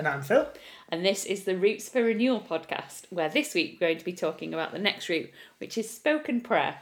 And I'm Phil. and this is the Roots for Renewal podcast, where this week we're going to be talking about the next root, which is spoken prayer.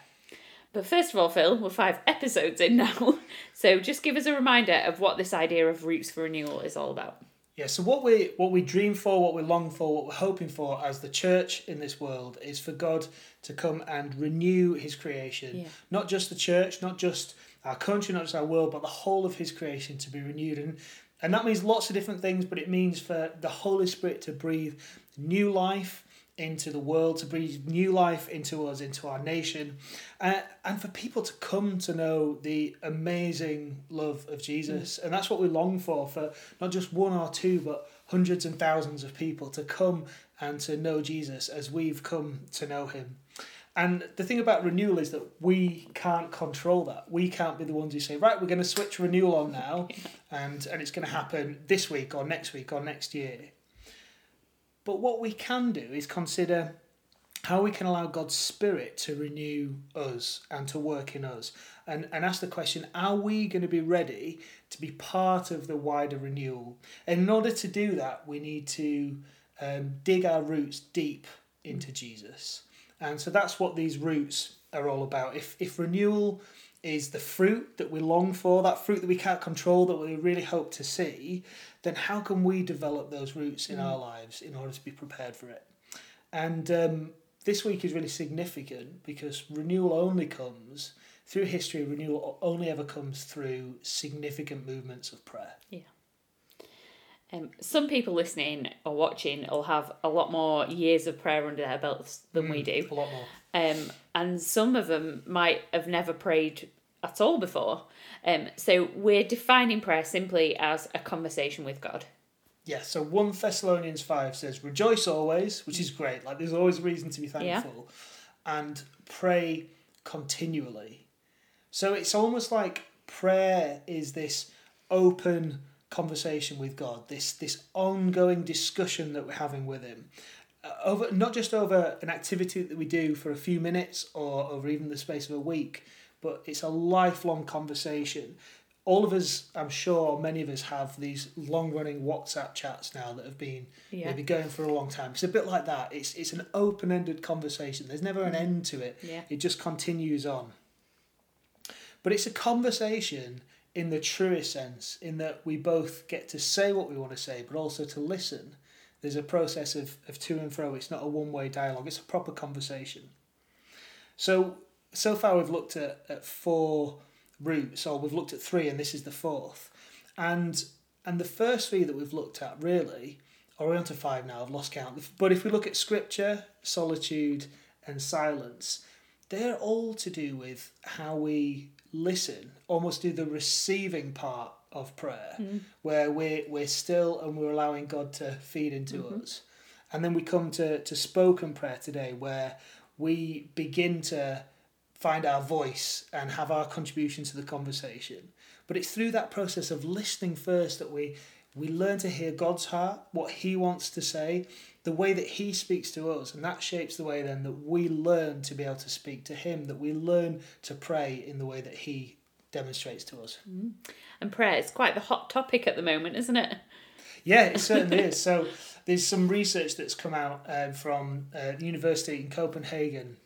But first of all, Phil, we're five episodes in now, so just give us a reminder of what this idea of Roots for Renewal is all about. Yeah, so what we what we dream for, what we long for, what we're hoping for as the church in this world is for God to come and renew his creation. Yeah. Not just the church, not just our country, not just our world, but the whole of his creation to be renewed. And and that means lots of different things, but it means for the Holy Spirit to breathe new life into the world, to breathe new life into us, into our nation, uh, and for people to come to know the amazing love of Jesus. And that's what we long for, for not just one or two, but hundreds and thousands of people to come and to know Jesus as we've come to know him. And the thing about renewal is that we can't control that. We can't be the ones who say, right, we're going to switch renewal on now, and, and it's going to happen this week or next week or next year. But what we can do is consider how we can allow God's Spirit to renew us and to work in us. And, and ask the question are we going to be ready to be part of the wider renewal? And in order to do that, we need to um, dig our roots deep into Jesus. And so that's what these roots are all about. If, if renewal is the fruit that we long for, that fruit that we can't control, that we really hope to see, then how can we develop those roots in our lives in order to be prepared for it? And um, this week is really significant because renewal only comes through history, renewal only ever comes through significant movements of prayer. Um, some people listening or watching will have a lot more years of prayer under their belts than we do. A lot more. um, and some of them might have never prayed at all before. Um, so we're defining prayer simply as a conversation with God. Yeah, so 1 Thessalonians 5 says, Rejoice always, which is great. Like, there's always a reason to be thankful. Yeah. And pray continually. So it's almost like prayer is this open conversation with God, this, this ongoing discussion that we're having with Him. Uh, over Not just over an activity that we do for a few minutes or over even the space of a week, but it's a lifelong conversation all of us, I'm sure many of us have these long running WhatsApp chats now that have been Yeah. maybe going for a long time. It's a bit like that. It's it's an open ended conversation. There's never an end to it. Yeah. It just continues on. But it's a conversation in the truest sense, in that we both get to say what we want to say, but also to listen. There's a process of, of to and fro. It's not a one way dialogue, it's a proper conversation. So so far we've looked at, at four roots, or we've looked at three, and this is the fourth. And and the first three that we've looked at really, or we're on to five now, I've lost count. But if we look at scripture, solitude, and silence, they're all to do with how we listen, almost do the receiving part of prayer, hmm. where we're, we're still and we're allowing God to feed into mm-hmm. us. And then we come to, to spoken prayer today, where we begin to find our voice and have our contribution to the conversation. But it's through that process of listening first that we we learn to hear God's heart, what He wants to say, the way that He speaks to us, and that shapes the way then that we learn to be able to speak to Him, that we learn to pray in the way that He demonstrates to us. And prayer is quite the hot topic at the moment, isn't it? Yeah, it certainly is. So there's some research that's come out uh, from uh, the university in Copenhagen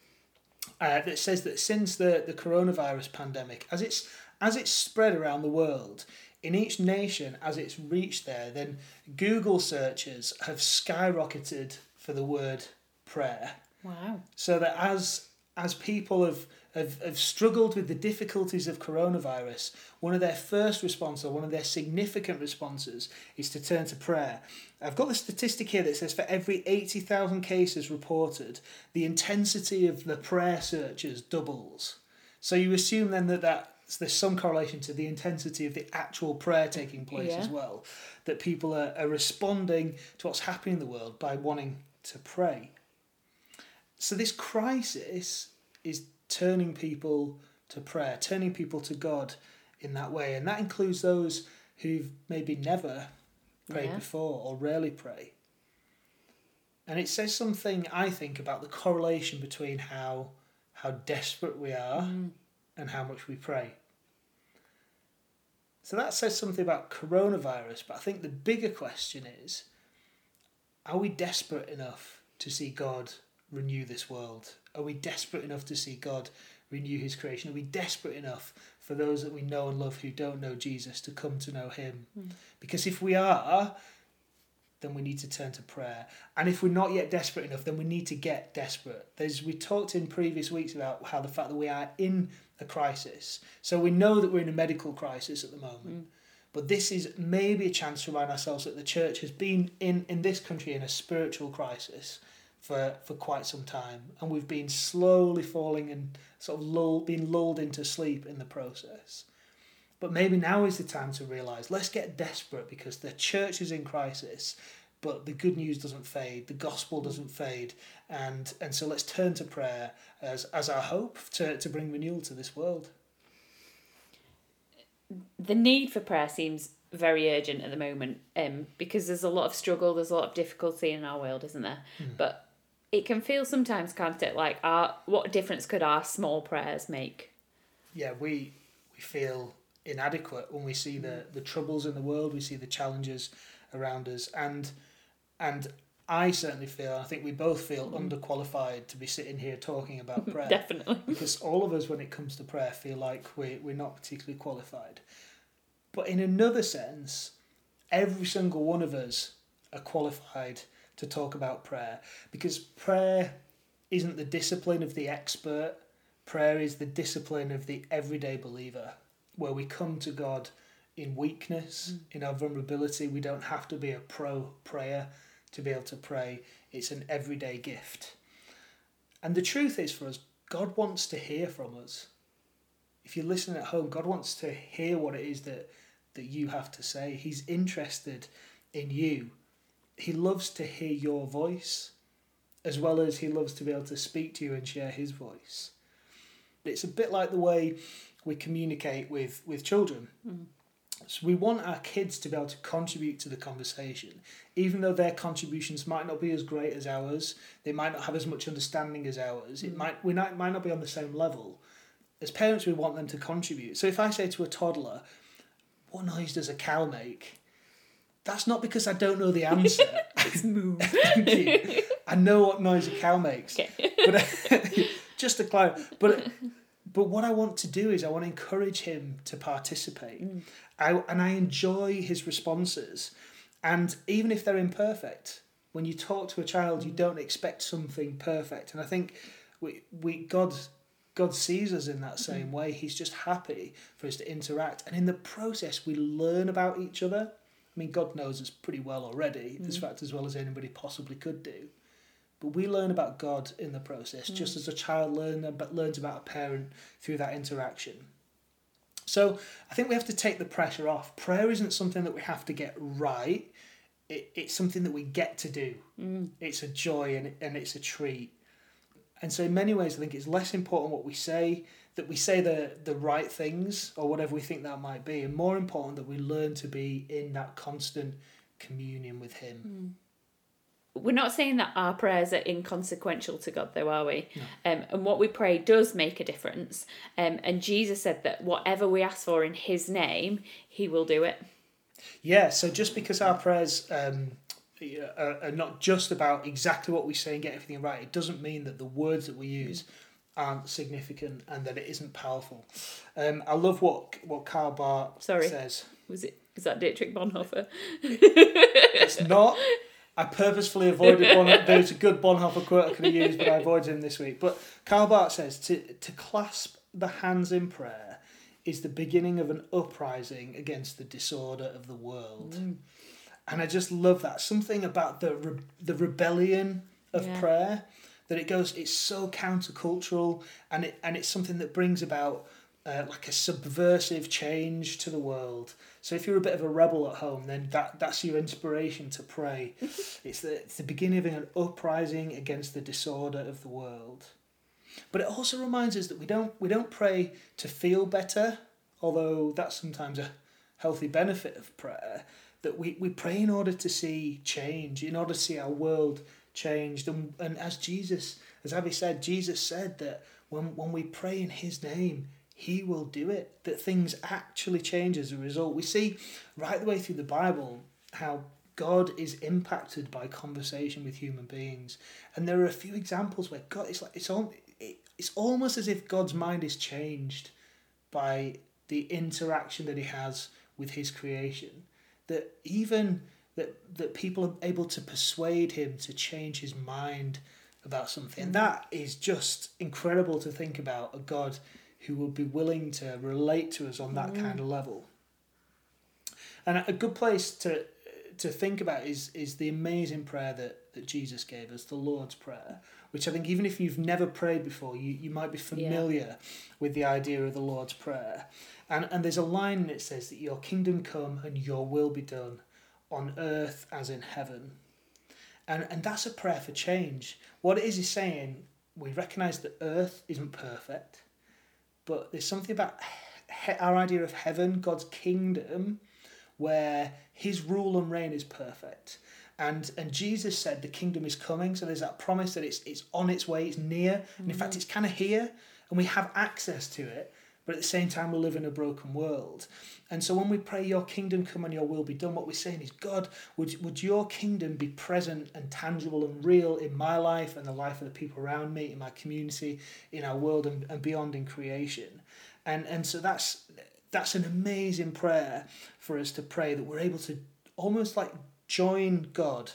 uh, that says that since the, the coronavirus pandemic, as it's as it's spread around the world, in each nation as it's reached there, then Google searches have skyrocketed for the word prayer Wow. so that as as people have, have have struggled with the difficulties of coronavirus, one of their first response or one of their significant responses is to turn to prayer. I've got the statistic here that says for every eighty thousand cases reported, the intensity of the prayer searches doubles. So you assume then that that there's some correlation to the intensity of the actual prayer taking place Yeah. as well. That people are, are responding to what's happening in the world by wanting to pray. So this crisis is turning people to prayer, turning people to God in that way, and that includes those who've maybe never prayed Yeah. before or rarely pray. And it says something, I think, about the correlation between how how desperate we are Mm. and how much we pray. So that says something about coronavirus, but I think the bigger question is are we desperate enough to see God renew this world? Are we desperate enough to see God renew his creation? Are we desperate enough for those that we know and love who don't know Jesus to come to know him? Mm. Because if we are, then we need to turn to prayer. And if we're not yet desperate enough, then we need to get desperate. There's we talked in previous weeks about how the fact that we are in a crisis. So we know that we're in a medical crisis at the moment. Mm. But this is maybe a chance to remind ourselves that the church has been in, in this country in a spiritual crisis for, for quite some time. And we've been slowly falling and sort of lull, being lulled into sleep in the process. But maybe now is the time to realise let's get desperate because the church is in crisis, but the good news doesn't fade, the gospel doesn't fade, and and so let's turn to prayer as as our hope to, to bring renewal to this world. The need for prayer seems very urgent at the moment, um, because there's a lot of struggle, there's a lot of difficulty in our world, isn't there? Mm. But it can feel sometimes, can't it? Like our what difference could our small prayers make? Yeah, we we feel inadequate when we see the the troubles in the world, we see the challenges around us, and and I certainly feel, I think we both feel mm. underqualified to be sitting here talking about prayer. Definitely. Because all of us, when it comes to prayer, feel like we, we're not particularly qualified. But in another sense, every single one of us are qualified to talk about prayer because prayer isn't the discipline of the expert, prayer is the discipline of the everyday believer where we come to God in weakness, mm. in our vulnerability. We don't have to be a pro prayer to be able to pray. It's an everyday gift. And the truth is for us, God wants to hear from us. If you're listening at home, God wants to hear what it is that, that you have to say. He's interested in you. He loves to hear your voice, as well as he loves to be able to speak to you and share his voice. It's a bit like the way we communicate with with children. Mm. So we want our kids to be able to contribute to the conversation, even though their contributions might not be as great as ours. They might not have as much understanding as ours. Mm. It might we might, might not be on the same level. As parents, we want them to contribute. So if I say to a toddler, "What noise does a cow make?" That's not because I don't know the answer. it's moo. I know what noise a cow makes. Okay. But just to clarify, but but what I want to do is I want to encourage him to participate. Mm. I, and I enjoy his responses. And even if they're imperfect, when you talk to a child, you don't expect something perfect. And I think we, we God God sees us in that same mm. way. He's just happy for us to interact. And in the process, we learn about each other. I mean, God knows us pretty well already, mm. in fact, as well as anybody possibly could do. But we learn about God in the process, mm. just as a child learn, but learns about a parent through that interaction. So I think we have to take the pressure off. Prayer isn't something that we have to get right. It, it's something that we get to do. Mm. It's a joy and, and it's a treat. And so in many ways, I think it's less important what we say, that we say the, the right things or whatever we think that might be, and more important that we learn to be in that constant communion with Him. Mm we're not saying that our prayers are inconsequential to God, though, are we? No. Um, and what we pray does make a difference. Um, and Jesus said that whatever we ask for in His name, He will do it. Yeah. So just because our prayers um, are, are not just about exactly what we say and get everything right, it doesn't mean that the words that we use aren't significant and that it isn't powerful. Um, I love what what Karl Barth Sorry. says. Was it? Is that Dietrich Bonhoeffer? it's not. I purposefully avoided one. There's a good Bonhoeffer quote I could have used, but I avoided him this week. But Karl Barth says to, to clasp the hands in prayer is the beginning of an uprising against the disorder of the world. Mm. And I just love that. Something about the re- the rebellion of yeah. prayer that it goes it's so countercultural and it and it's something that brings about uh, like a subversive change to the world. So if you're a bit of a rebel at home, then that, that's your inspiration to pray. it's, the, it's the beginning of an uprising against the disorder of the world. But it also reminds us that we don't, we don't pray to feel better, although that's sometimes a healthy benefit of prayer. That we, we pray in order to see change, in order to see our world changed. And, and as Jesus, as Abby said, Jesus said that when, when we pray in his name, he will do it, that things actually change as a result. We see right the way through the Bible how God is impacted by conversation with human beings. And there are a few examples where God it's like it's all it's almost as if God's mind is changed by the interaction that he has with his creation. That even that that people are able to persuade him to change his mind about something. And mm. that is just incredible to think about a God who would be willing to relate to us on that mm. kind of level. And a good place to to think about is is the amazing prayer that, that Jesus gave us, the Lord's Prayer, which I think even if you've never prayed before, you, you might be familiar yeah. with the idea of the Lord's Prayer. And and there's a line that says that your kingdom come and your will be done on earth as in heaven. And and that's a prayer for change. What it is is saying we recognise that earth isn't perfect but there's something about he- our idea of heaven, God's kingdom, where His rule and reign is perfect. And and Jesus said the kingdom is coming, so there's that promise that it's it's on its way, it's near, and in fact mm-hmm. it's kind of here, and we have access to it. But at the same time, we live in a broken world. And so when we pray, Your kingdom come and Your will be done, what we're saying is, God, would, would Your kingdom be present and tangible and real in my life and the life of the people around me, in my community, in our world, and, and beyond in creation? And, and so that's, that's an amazing prayer for us to pray that we're able to almost like join God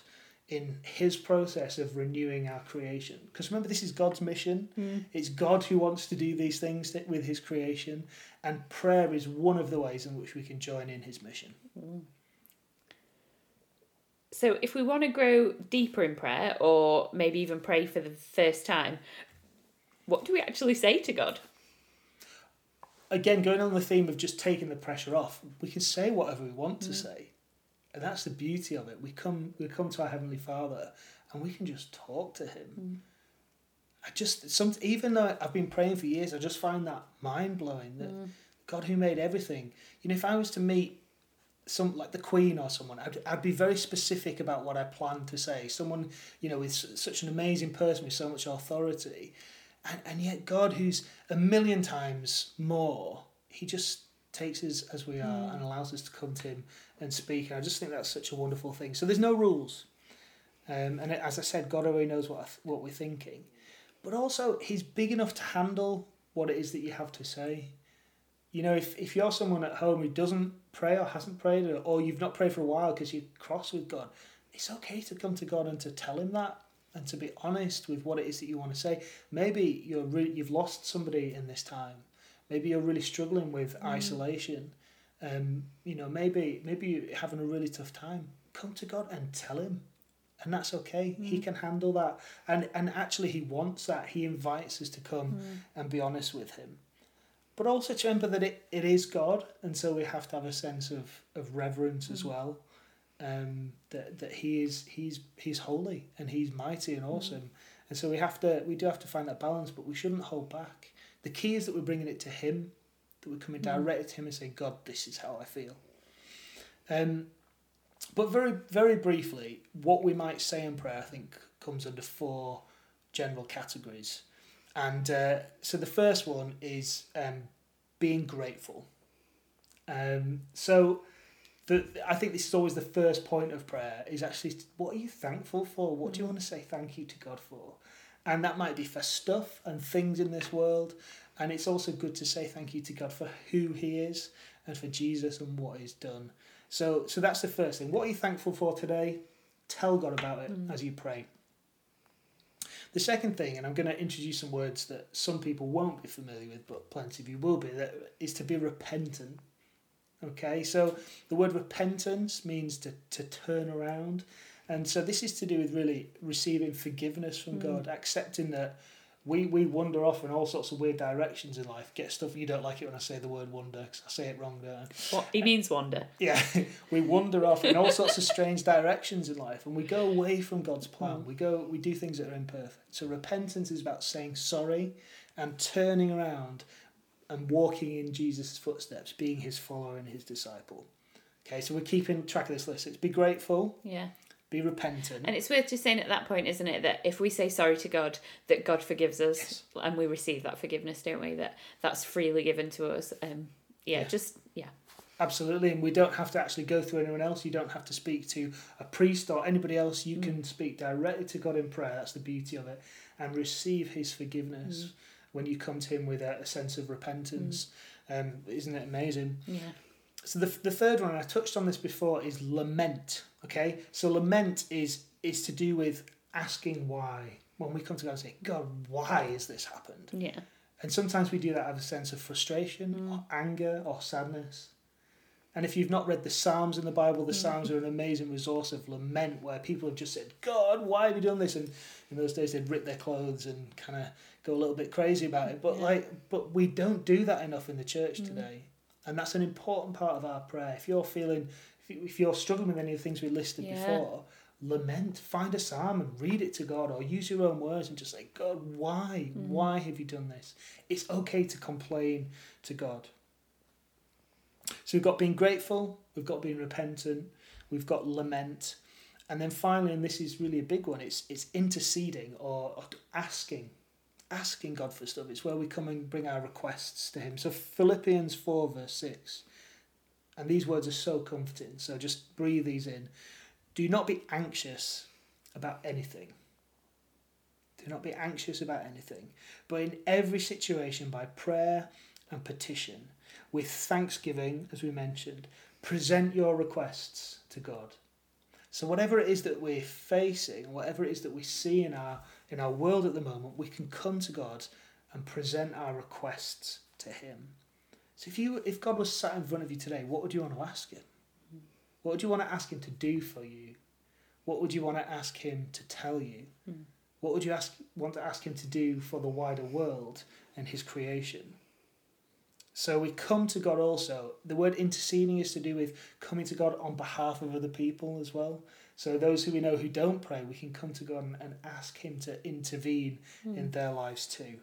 in his process of renewing our creation. Because remember, this is God's mission. Mm. It's God who wants to do these things with his creation, and prayer is one of the ways in which we can join in his mission. Mm. So, if we want to grow deeper in prayer, or maybe even pray for the first time, what do we actually say to God? Again, going on the theme of just taking the pressure off, we can say whatever we want to mm. say and that's the beauty of it. We come we come to our heavenly Father, and we can just talk to Him. Mm. I just some even though I've been praying for years, I just find that mind blowing that mm. God who made everything. You know, if I was to meet some like the Queen or someone, I'd, I'd be very specific about what I plan to say. Someone you know with such an amazing person with so much authority, and and yet God, who's a million times more, He just takes us as we are mm. and allows us to come to Him and speak. And I just think that's such a wonderful thing. So there's no rules. Um, and as I said, God already knows what, th- what we're thinking. But also, He's big enough to handle what it is that you have to say. You know, if, if you're someone at home who doesn't pray or hasn't prayed, or, or you've not prayed for a while because you're cross with God, it's okay to come to God and to tell Him that and to be honest with what it is that you want to say. Maybe you're re- you've lost somebody in this time. Maybe you're really struggling with mm. isolation um, you know, maybe maybe you're having a really tough time. Come to God and tell Him, and that's okay. Mm. He can handle that, and and actually He wants that. He invites us to come mm. and be honest with Him, but also to remember that it, it is God, and so we have to have a sense of of reverence mm. as well. Um, that that He is He's He's holy and He's mighty and mm. awesome, and so we have to we do have to find that balance, but we shouldn't hold back. The key is that we're bringing it to Him that we're coming direct to Him and saying, God, this is how I feel. Um, but very, very briefly, what we might say in prayer, I think, comes under four general categories. And uh, so the first one is um, being grateful. Um, so the, I think this is always the first point of prayer is actually what are you thankful for? What do you mm. want to say thank you to God for? And that might be for stuff and things in this world. And it's also good to say thank you to God for who He is and for Jesus and what He's done. So, so that's the first thing. What are you thankful for today? Tell God about it mm. as you pray. The second thing, and I'm going to introduce some words that some people won't be familiar with, but plenty of you will be, that is to be repentant. Okay, so the word repentance means to, to turn around. And so this is to do with really receiving forgiveness from mm. God, accepting that we, we wander off in all sorts of weird directions in life. Get stuff you don't like it when I say the word wonder because I say it wrong, don't I? What he means wander. Yeah, we wander off in all sorts of strange directions in life, and we go away from God's plan. Mm. We go, we do things that are imperfect. So repentance is about saying sorry and turning around and walking in Jesus' footsteps, being His follower and His disciple. Okay, so we're keeping track of this list. It's be grateful. Yeah. Be repentant. And it's worth just saying at that point, isn't it, that if we say sorry to God, that God forgives us, Yes. and we receive that forgiveness, don't we? That that's freely given to us. Um, yeah, Yeah. just yeah, Absolutely, and we don't have to actually go through anyone else. You don't have to speak to a priest or anybody else. You can speak directly to God in prayer. That's the beauty of it, and receive His forgiveness when you come to Him with a, a sense of repentance. Um, isn't it amazing? yeah, So the, the third one, and I touched on this before, is lament. Okay, so lament is is to do with asking why. When we come to God and say, God, why has this happened? yeah, And sometimes we do that out of a sense of frustration mm. or anger or sadness. And if you've not read the Psalms in the Bible, the mm. Psalms are an amazing resource of lament where people have just said, God, why have you done this? And in those days they'd rip their clothes and kind of go a little bit crazy about it. But Yeah. like but we don't do that enough in the church mm. today. And that's an important part of our prayer. If you're feeling if you- if you're struggling with any of the things we listed Yeah. before, lament, find a psalm and read it to God or use your own words and just say, God, why? Mm. Why have you done this? It's okay to complain to God. So we've got being grateful, we've got being repentant, we've got lament, and then finally, and this is really a big one, it's it's interceding or, or asking. Asking God for stuff. It's where we come and bring our requests to Him. So Philippians 4, verse 6. And these words are so comforting. So just breathe these in. Do not be anxious about anything. Do not be anxious about anything. But in every situation, by prayer and petition, with thanksgiving, as we mentioned, present your requests to God. So whatever it is that we're facing, whatever it is that we see in our in our world at the moment, we can come to God and present our requests to Him. So if you if God was sat in front of you today, what would you want to ask Him? What would you want to ask Him to do for you? What would you want to ask Him to tell you? Mm. What would you ask want to ask Him to do for the wider world and His creation? So we come to God also. The word interceding is to do with coming to God on behalf of other people as well. So those who we know who don't pray, we can come to God and, and ask Him to intervene in hmm. their lives too.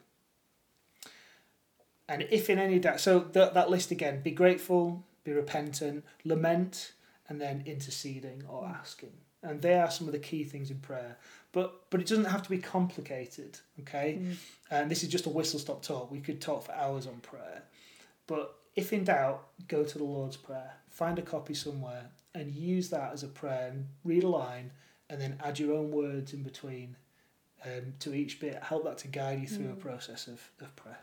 And if in any doubt, so that that list again: be grateful, be repentant, lament, and then interceding or hmm. asking. And they are some of the key things in prayer. But but it doesn't have to be complicated. Okay, hmm. and this is just a whistle stop talk. We could talk for hours on prayer. But if in doubt, go to the Lord's Prayer. Find a copy somewhere and use that as a prayer and read a line and then add your own words in between um, to each bit. Help that to guide you through a process of, of prayer.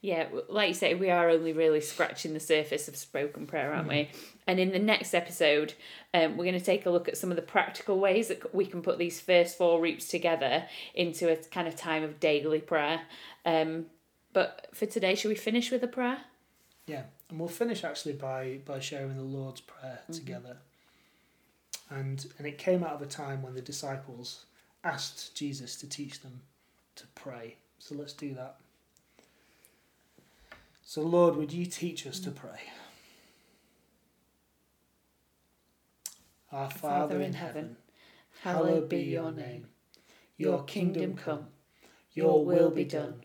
yeah. Like you say, we are only really scratching the surface of spoken prayer, aren't we? And in the next episode, um, we're going to take a look at some of the practical ways that we can put these first four roots together into a kind of time of daily prayer. Um, but for today, should we finish with a prayer? Yeah, and we'll finish actually by by sharing the Lord's Prayer mm-hmm. together. And and it came out of a time when the disciples asked Jesus to teach them to pray. So let's do that. So Lord, would you teach us to mm. pray? Our Father in heaven, hallowed be your name. Your kingdom come. Your will be done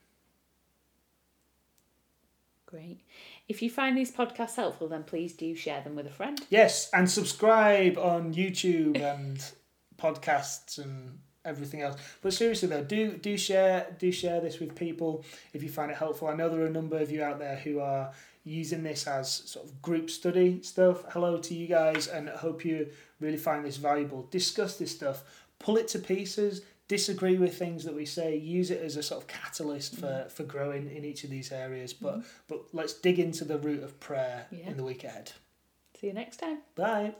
Great. If you find these podcasts helpful, then please do share them with a friend. Yes, and subscribe on YouTube and podcasts and everything else. But seriously though, do do share do share this with people if you find it helpful. I know there are a number of you out there who are using this as sort of group study stuff. Hello to you guys and I hope you really find this valuable. Discuss this stuff, pull it to pieces, disagree with things that we say, use it as a sort of catalyst for, mm. for growing in each of these areas. But mm-hmm. but let's dig into the root of prayer Yeah. in the week ahead. See you next time. Bye.